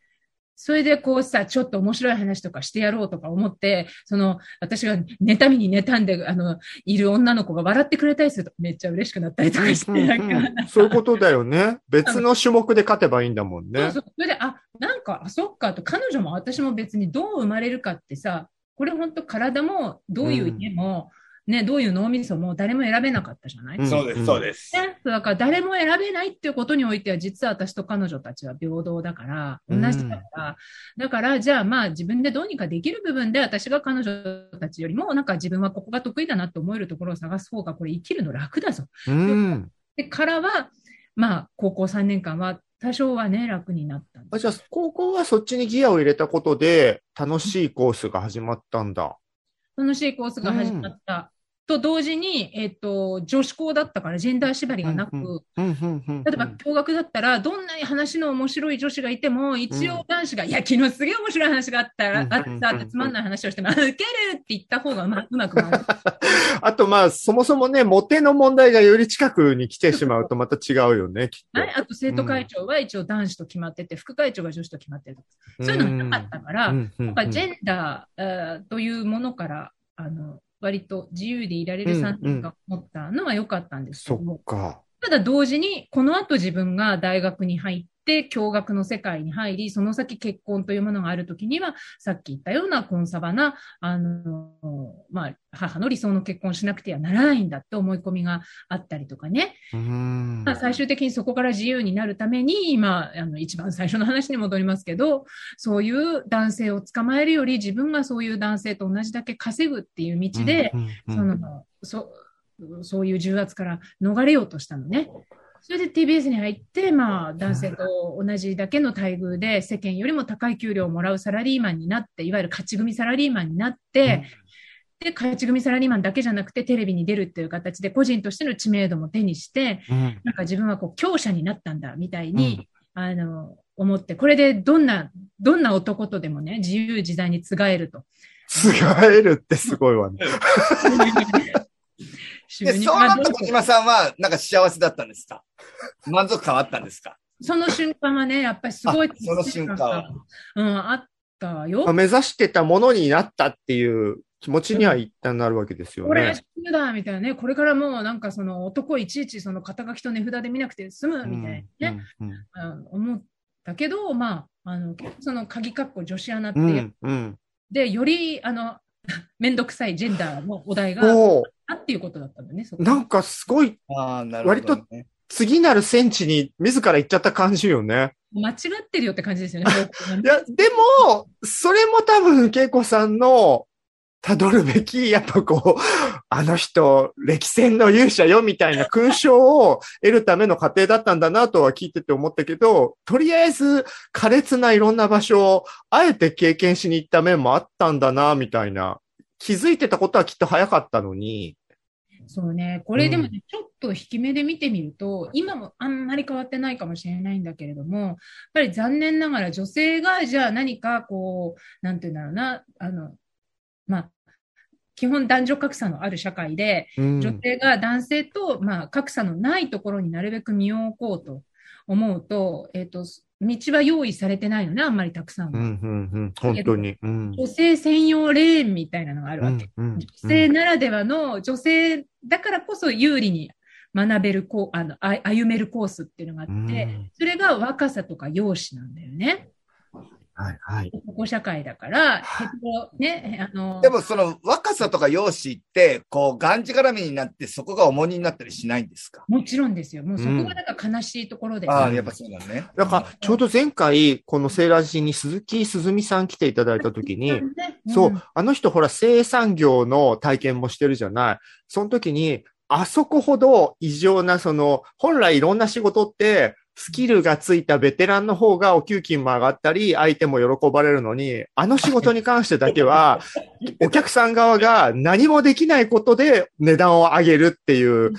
それでこうさ、ちょっと面白い話とかしてやろうとか思って、その、私が妬みに妬んで、あの、いる女の子が笑ってくれたりするとめっちゃ嬉しくなったりとかして、うんなんかうんそういうことだよね。別の種目で勝てばいいんだもんねそうそ。う。それで、あ、なんか、あ、そっかと、彼女も私も別にどう生まれるかってさ、これ本当体も、どういう家も、ね、どういう脳みそも誰も選べなかったじゃない、うんそうです、そうです。ね、だから誰も選べないっていうことにおいては、実は私と彼女たちは平等だから、同うんじだから、だから、じゃあまあ自分でどうにかできる部分で、私が彼女たちよりも、なんか自分はここが得意だなと思えるところを探す方が、これ生きるの楽だぞ。うん。で、からは、まあ、高校3年間は多少はね、楽になったあじゃあ、高校はそっちにギアを入れたことで、楽しいコースが始まったんだ。楽しいコースが始まった。と同時に、えっ、と、女子校だったからジェンダー縛りがなく、うんうんうんうん例えば、共学だったら、どんなに話の面白い女子がいても、一応男子が、いや、昨日すげえ面白い話があったら、うんあったってつまんない話をしても、あウケるって言った方がうま うまく回る。あと、まあ、そもそもね、モテの問題がより近くに来てしまうとまた違うよね、きっとはい、。あと生徒会長は一応男子と決まってて、副会長が女子と決まってる。そういうのがなかったから、うんうんやっぱジェンダーというものから、あの、割と自由でいられる3年間持ったのは良かったんですけそども、っか。ただ同時に、この後自分が大学に入って、共学の世界に入り、その先結婚というものがあるときには、さっき言ったようなコンサバな、あの、まあ、母の理想の結婚しなくてはならないんだって思い込みがあったりとかね。うんまあ、最終的にそこから自由になるために、今、あの、一番最初の話に戻りますけど、そういう男性を捕まえるより、自分がそういう男性と同じだけ稼ぐっていう道で、その、そ、そういう重圧から逃れようとしたのね。それで TBS に入って、まあ、男性と同じだけの待遇で、世間よりも高い給料をもらうサラリーマンになって、いわゆる勝ち組サラリーマンになって、で、勝ち組サラリーマンだけじゃなくて、テレビに出るっていう形で、個人としての知名度も手にして、うんなんか自分はこう、強者になったんだ、みたいに、あの、思って、これでどんな、どんな男とでもね、自由自在につがえると。つがえるってすごいわね。収で、入そうなった小島さんは、なんか幸せだったんですか？満足感はあったんですか？その瞬間はね、やっぱりすごいあその瞬間は。うん、あったよ。目指してたものになったっていう気持ちには一旦なるわけですよこれはね。主婦だみたいなね、これからもうなんかその男いちいちその肩書きと値札で見なくて済むみたいなね、うんう思ったけど、まあ、あの、その鍵括弧女子アナって、う。んうん。で、よりあの、めんどくさいジェンダーのお題がおーあっていうことだったんだね、そこなんかすごいああ、なるほど、ね。割次なる戦地に自ら行っちゃった感じよね。間違ってるよって感じですよね いや、でも、それも多分、恵子さんの、辿るべき、やっぱこう、あの人、歴戦の勇者よ、みたいな勲章を得るための過程だったんだなとは聞いてて思ったけど、とりあえず、苛烈ないろんな場所を、あえて経験しに行った面もあったんだな、みたいな。気づいてたことはきっと早かったのに。そうね。これでもね、ちょっと引き目で見てみると、今もあんまり変わってないかもしれないんだけれども、やっぱり残念ながら女性が、じゃあ何かこう、なんていうんだろうな、あの、まあ、基本男女格差のある社会で、うん女性が男性と、まあ、格差のないところになるべく身を置こうと思うと、えっ、と、道は用意されてないのね、あんまりたくさんは。うん、うん、うん。本当に。うん。女性専用レーンみたいなのがあるわけ。うん、うん女性ならではの女性だからこそ有利に学べるこうあのあ歩めるコースっていうのがあって、うんそれが若さとか容姿なんだよね。はい、はい。保護社会だから、ね、あの、でもその若さとか容姿って、こう、がんじがらみになってそこが重荷になったりしないんですか？もちろんですよ。もうそこがだから悲しいところです。ああ、やっぱそうなのね。だから、ちょうど前回、このセーラージに鈴木すずみさん来ていただいたときに、ねそう、んあの人ほら、生産業の体験もしてるじゃない？その時に、あそこほど異常な、その、本来いろんな仕事って、スキルがついたベテランの方がお給金も上がったり、相手も喜ばれるのに、あの仕事に関してだけは、お客さん側が何もできないことで値段を上げるっていう、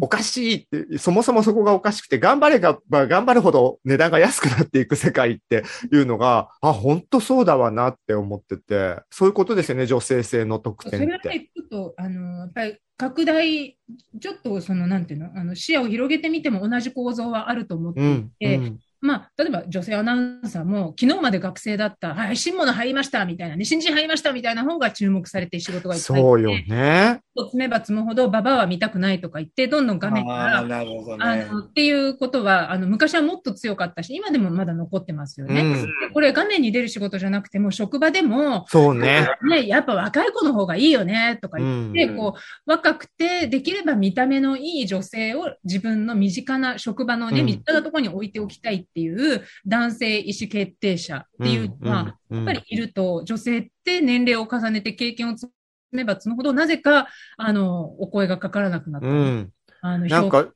おかしいって、そもそもそこがおかしくて、頑張れが、まあ頑張るほど値段が安くなっていく世界っていうのが、あ、本当そうだわなって思ってて、そういうことですよね、女性性の特そ典って。れはね、ちょっと、あの、やっぱり拡大、ちょっとその、なんていうの、あの視野を広げてみても同じ構造はあると思っていうん。て、うんまあ、例えば女性アナウンサーも、昨日まで学生だった、はい、新物入りましたみたいなね、新人入りましたみたいな方が注目されて仕事がいっぱいそうよね。積めば積むほど、ババアは見たくないとか言って、どんどん画面から、あね。のっていうことは、あの昔はもっと強かったし、今でもまだ残ってますよね。うんでこれ、画面に出る仕事じゃなくても、職場でも、そうね。ね、やっぱ若い子の方がいいよねとか言って、うんこう若くて、できれば見た目のいい女性を自分の身近な職場のね、うん身近なところに置いておきたいっていう男性意思決定者っていうのは、うんやっぱりいると、女性って年齢を重ねて経験を積めば積むほど、なぜか、あの、お声がかからなくなったり、うん。あの、なんか。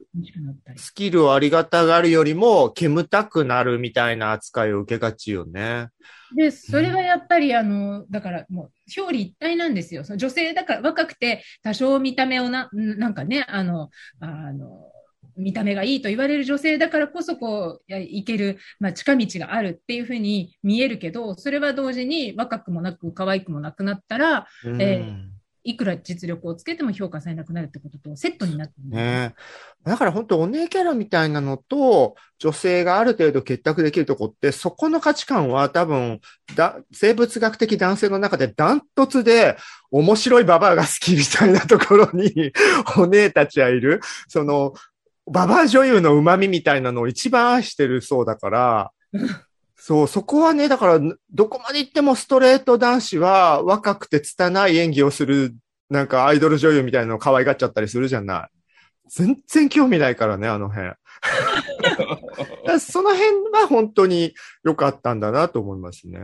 スキルをありがたがるよりも、煙たくなるみたいな扱いを受けがちよね。で、それはやっぱり、あの、だからもう、表裏一体なんですよ。その女性だから若くて、多少見た目をな、なんかね、あの、あの、見た目がいいと言われる女性だからこそ、こう、やいける、まあ、近道があるっていうふうに見えるけど、それは同時に若くもなく、可愛くもなくなったら、うん。えいくら実力をつけても評価されなくなるってこととセットになってね。だから本当お姉キャラみたいなのと、女性がある程度結託できるとこって、そこの価値観は多分、だ、生物学的男性の中でダントツで、面白いババアが好きみたいなところに、お姉たちはいる。その、ババア女優の旨味みたいなのを一番愛してるそうだから、そう、そこはね、だから、どこまで行ってもストレート男子は若くて拙い演技をする、なんかアイドル女優みたいなのを可愛がっちゃったりするじゃない。全然興味ないからね、あの辺。その辺は本当に良かったんだなと思いますね。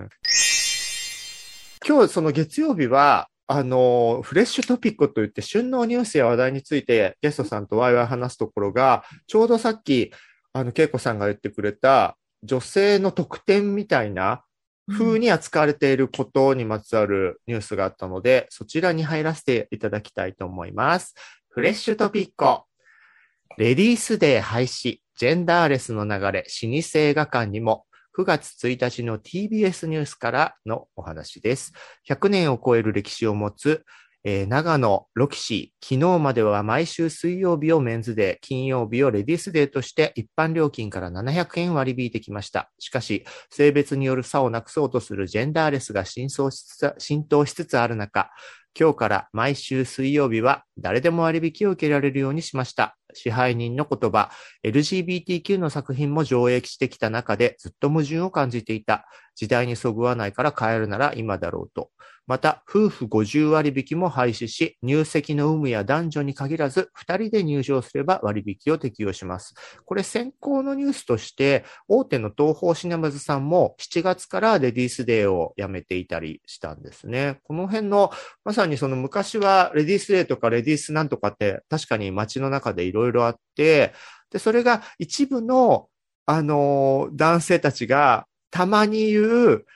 今日その月曜日は、あの、フレッシュトピックといって旬のニュースや話題についてゲストさんとワイワイ話すところが、ちょうどさっき、あの、恵子さんが言ってくれた女性の特典みたいな風に扱われていることにまつわるニュースがあったので、そちらに入らせていただきたいと思います。フレッシュトピック。レディースデー廃止、ジェンダーレスの流れ、老舗映画館にも、9月1日の TBS ニュースからのお話です。100年を超える歴史を持つ、えー長野ロキシー、昨日までは毎週水曜日をメンズデー、金曜日をレディースデーとして一般料金から700円割り引いてきました。しかし、性別による差をなくそうとするジェンダーレスが浸透しつつ浸透しつつある中、今日から毎週水曜日は誰でも割引を受けられるようにしました。支配人の言葉、LGBTQ の作品も上映してきた中でずっと矛盾を感じていた。時代にそぐわないから変えるなら今だろうと。また、夫婦50割引も廃止し、入籍の有無や男女に限らず、2人で入場すれば割引を適用します。これ先行のニュースとして、大手の東宝シネマズさんも7月からレディースデーをやめていたりしたんですね。この辺の、まさにその昔はレディースデーとかレディースなんとかって確かに街の中でいろいろあって、で、それが一部の、あの男性たちがたまに言う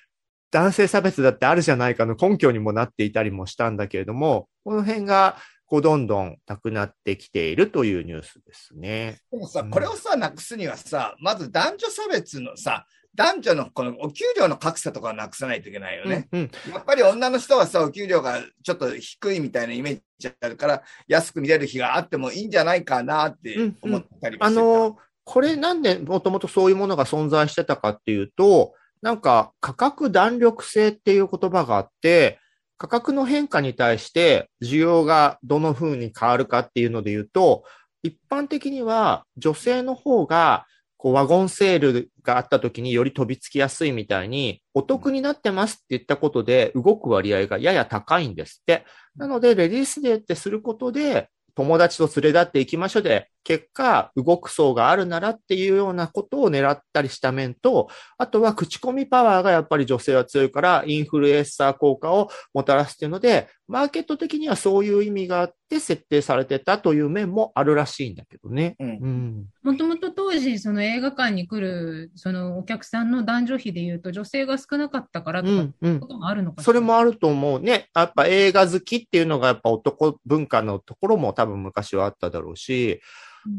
男性差別だってあるじゃないかの根拠にもなっていたりもしたんだけれども、この辺がこうどんどんなくなってきているというニュースですね。でもさ、これをさ、なくすにはさ、まず男女差別のさ、男女のこのお給料の格差とかをなくさないといけないよね。うん、やっぱり女の人はさ、お給料がちょっと低いみたいなイメージあるから、安く見れる日があってもいいんじゃないかなって思ったりもしてた。あの、これなんでもともとそういうものが存在してたかっていうと、なんか価格弾力性っていう言葉があって、価格の変化に対して需要がどの風に変わるかっていうので言うと、一般的には女性の方がこうワゴンセールがあった時により飛びつきやすいみたいに、お得になってますって言ったことで動く割合がやや高いんですって。なので、レディースデーってすることで、友達と連れ立っていきましょうで、結果、動く層があるならっていうようなことを狙ったりした面と、あとは口コミパワーがやっぱり女性は強いから、インフルエンサー効果をもたらすっていうので、マーケット的にはそういう意味があって設定されてたという面もあるらしいんだけどね。うんうん。もともと当時、その映画館に来る、そのお客さんの男女比で言うと、女性が少なかったからとか、うん、うんこ。ともあるのかしら？それもあると思うね。やっぱ映画好きっていうのがやっぱ男文化のところも多分昔はあっただろうし、うん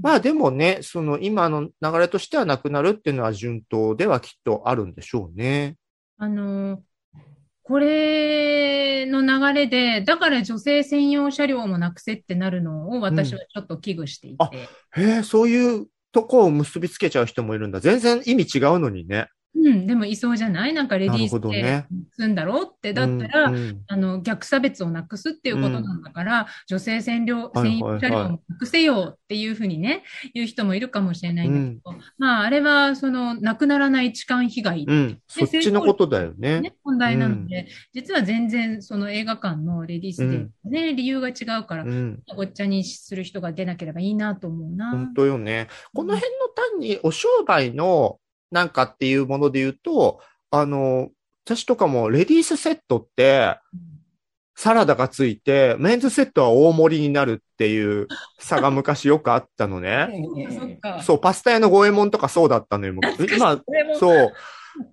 まあでもね、その今の流れとしてはなくなるっていうのは順当ではきっとあるんでしょうね。あの、これの流れで、だから女性専用車両もなくせってなるのを私はちょっと危惧していあて。へえ、そういうとこを結びつけちゃう人もいるんだ。全然意味違うのにね。うん、でもいそうじゃない？なんかレディースですんだろうって、だったら、うんうんあの、逆差別をなくすっていうことなんだから、女性専用、はいはい専用車両もなくせよっていうふうにね、言う人もいるかもしれないんだけど、まあ、あれは、その、なくならない痴漢被害うん。そっちのことだよね。ね、問題なので、実は全然その映画館のレディースデーね、理由が違うからう、ん。ごっちゃにする人が出なければいいなと思うな。本当よね。この辺の単にお商売のなんかっていうもので言うと、あの、私とかもレディースセットって、サラダがついて、メンズセットは大盛りになるっていう差が昔よくあったのね。そう、パスタ屋の五右衛門とかそうだったのよ。今、そう。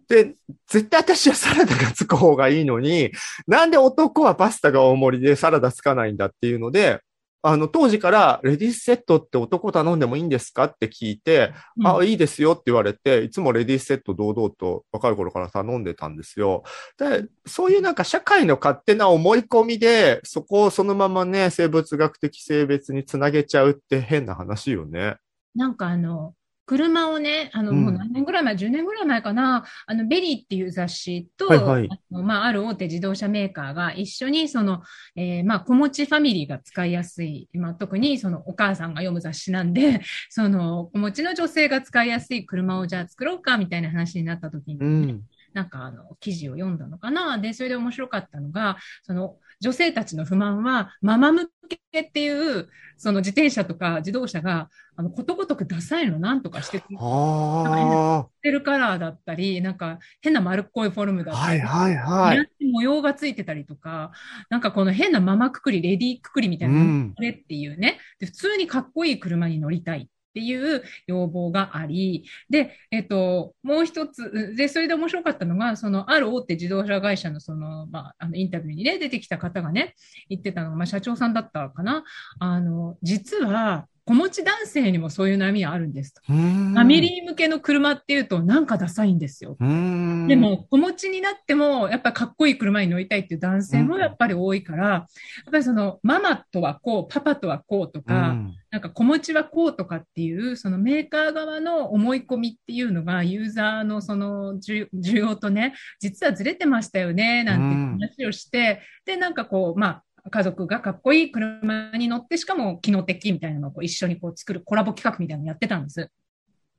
で、絶対私はサラダがつく方がいいのに、なんで男はパスタが大盛りでサラダつかないんだっていうので、あの、当時から、レディースセットって男頼んでもいいんですか？って聞いて、うんあ、いいですよって言われて、いつもレディースセット堂々と若い頃から頼んでたんですよ。で、そういうなんか社会の勝手な思い込みで、そこをそのままね、生物学的性別につなげちゃうって変な話よね。なんかあの、車をね、あの、うんもう何年ぐらい前、10年ぐらい前かな、あの、ベリーっていう雑誌と、はいはいあのまあ、ある大手自動車メーカーが一緒に、その、えーまあ、子持ちファミリーが使いやすい、まあ、特にそのお母さんが読む雑誌なんで、その、子持ちの女性が使いやすい車をじゃあ作ろうか、みたいな話になった時に、うん。なんかあの、記事を読んだのかな。で、それで面白かったのが、その、女性たちの不満は、ママ向けっていう、その自転車とか自動車が、あの、ことごとくダサいのなんとかしてくあ。れるカラーだったり、なんか変な丸っこいフォルムだあ、ったり、はいはいはい。模様がついてたりとか、なんかこの変なママくくり、レディーくくりみたいな、うん。これっていうね。で、普通にかっこいい車に乗りたいっていう要望があり、で、えっと、もう一つ、で、それで面白かったのが、その、ある大手自動車会社のその、まあ、あの、インタビューにね、出てきた方がね、言ってたのが、まあ、社長さんだったかな。あの、実は、子持ち男性にもそういう悩みはあるんですと。フファミリー向けの車っていうと、なんかダサいんですよ。で、も、子持ちになっても、やっぱりかっこいい車に乗りたいっていう男性もやっぱり多いから、やっぱりその、ママとはこう、パパとはこうとか、うん。なんか子持ちはこうとかっていう、そのメーカー側の思い込みっていうのが、ユーザーのその需需要とね、実はずれてましたよね、なんて話をして、で、なんかこう、まあ、家族がかっこいい車に乗って、しかも機能的みたいなのをこう一緒にこう作るコラボ企画みたいなのやってたんです。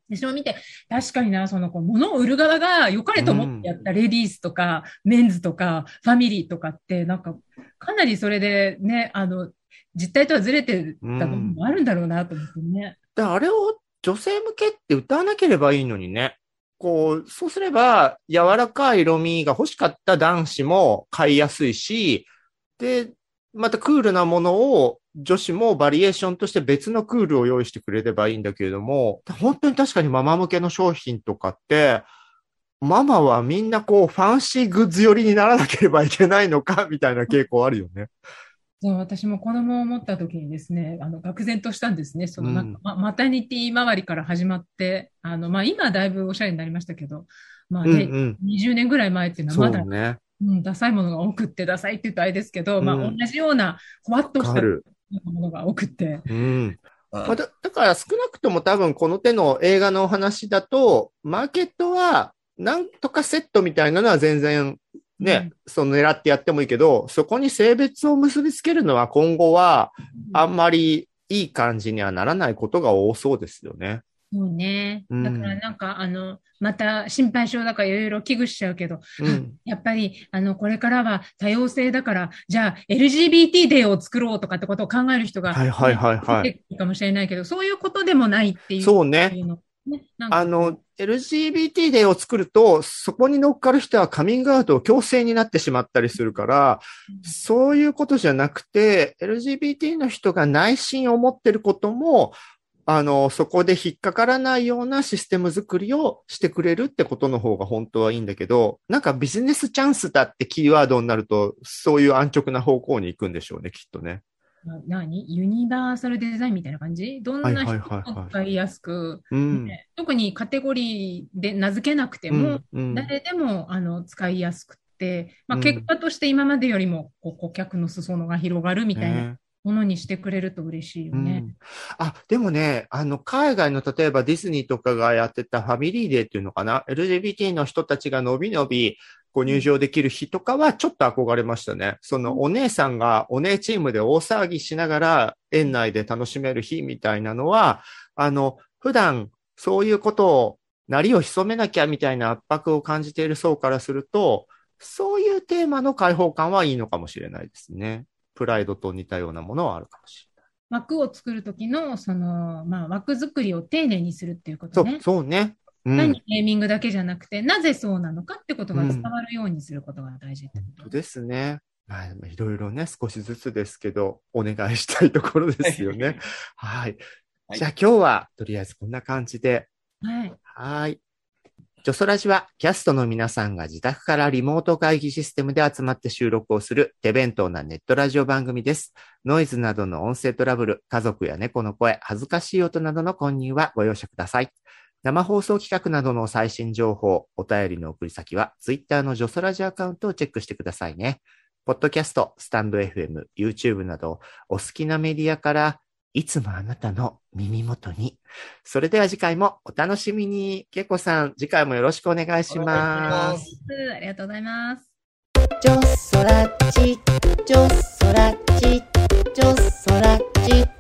で、それを見て、確かにな、その、こう、物を売る側が良かれと思ってやったレディースとか、メンズとか、ファミリーとかって、なんか、かなりそれでね、あの、実態とはずれてた部分もあるんだろうなと思ってね。で、あれを女性向けって歌わなければいいのにね。こう、そうすれば、柔らかい色味が欲しかった男子も買いやすいし、で、またクールなものを女子もバリエーションとして別のクールを用意してくれればいいんだけれども、本当に確かにママ向けの商品とかって、ママはみんなこうファンシーグッズ寄りにならなければいけないのか みたいな傾向あるよね。そう、私も子供を持った時にですね、あの、愕然としたんですね。その、うんなんマタニティ周りから始まって、あの、まあ、今はだいぶおしゃれになりましたけど、まあうんうね、ん。20年ぐらい前っていうのはそまだ、うね。うん、ダサいものが多くって、ダサいって言うとあれですけど、まあ、うん同じような、ふわっとした。ものが多くって、うん。うんまあだだから少なくとも多分この手の映画のお話だと、マーケットはなんとかセットみたいなのは全然ね、その狙ってやってもいいけど、そこに性別を結びつけるのは今後はあんまりいい感じにはならないことが多そうですよね。そうね。うんだからなんか、あの、また心配性だからいろいろ危惧しちゃうけど、うん。やっぱり、あの、これからは多様性だから、じゃあ LGBT デーを作ろうとかってことを考える人が、はいはいはいはいかもしれないけど、そういうことでもないっていう。そうねね。あの、LGBT デーを作ると、そこに乗っかる人はカミングアウトを強制になってしまったりするから、そういうことじゃなくて、LGBT の人が内心を持ってることも、あの、そこで引っかからないようなシステム作りをしてくれるってことの方が本当はいいんだけど、なんかビジネスチャンスだってキーワードになると、そういう安直な方向に行くんでしょうね、きっとね。な何？ユニバーサルデザインみたいな感じ？どんな人も使いやすく、特にカテゴリーで名付けなくてうも、んうん。誰でもあの使いやすくて、まあ、うん。結果として今までよりもこう顧客の裾野が広がるみたいなねものにしてくれると嬉しいよね。うんあ、でもね、あの、海外の例えばディズニーとかがやってたファミリーデーっていうのかな ?LGBT の人たちがのびのびご入場できる日とかはちょっと憧れましたね。そのお姉さんがお姉チームで大騒ぎしながら園内で楽しめる日みたいなのは、あの、普段そういうことを、なりを潜めなきゃみたいな圧迫を感じている層からすると、そういうテーマの開放感はいいのかもしれないですね。プライドと似たようなものはあるかもしれない。枠を作るときの、その、まあ、枠作りを丁寧にするっていうこそうとね、。そうね。うん。何ネーミングだけじゃなくて、なぜそうなのかってことが伝わるようにすることが大事ってこと。本当ですね。まあ、いろいろね、少しずつですけど、お願いしたいところですよね。はい。はいじゃあ今日は、とりあえずこんな感じで。はい。はい。ジョソラジは、キャストの皆さんが自宅からリモート会議システムで集まって収録をする手弁当なネットラジオ番組です。ノイズなどの音声トラブル、家族や猫の声、恥ずかしい音などの混入はご容赦ください。生放送企画などの最新情報、お便りの送り先は、ツイッターのジョソラジアカウントをチェックしてくださいね。ポッドキャスト、スタンド FM、YouTube など、お好きなメディアから、いつもあなたの耳元に。それでは次回もお楽しみに。けいこさん、次回もよろしくお願いしお願ま。いしますありがとうございます。ジョソラチジョソラチジョソラチ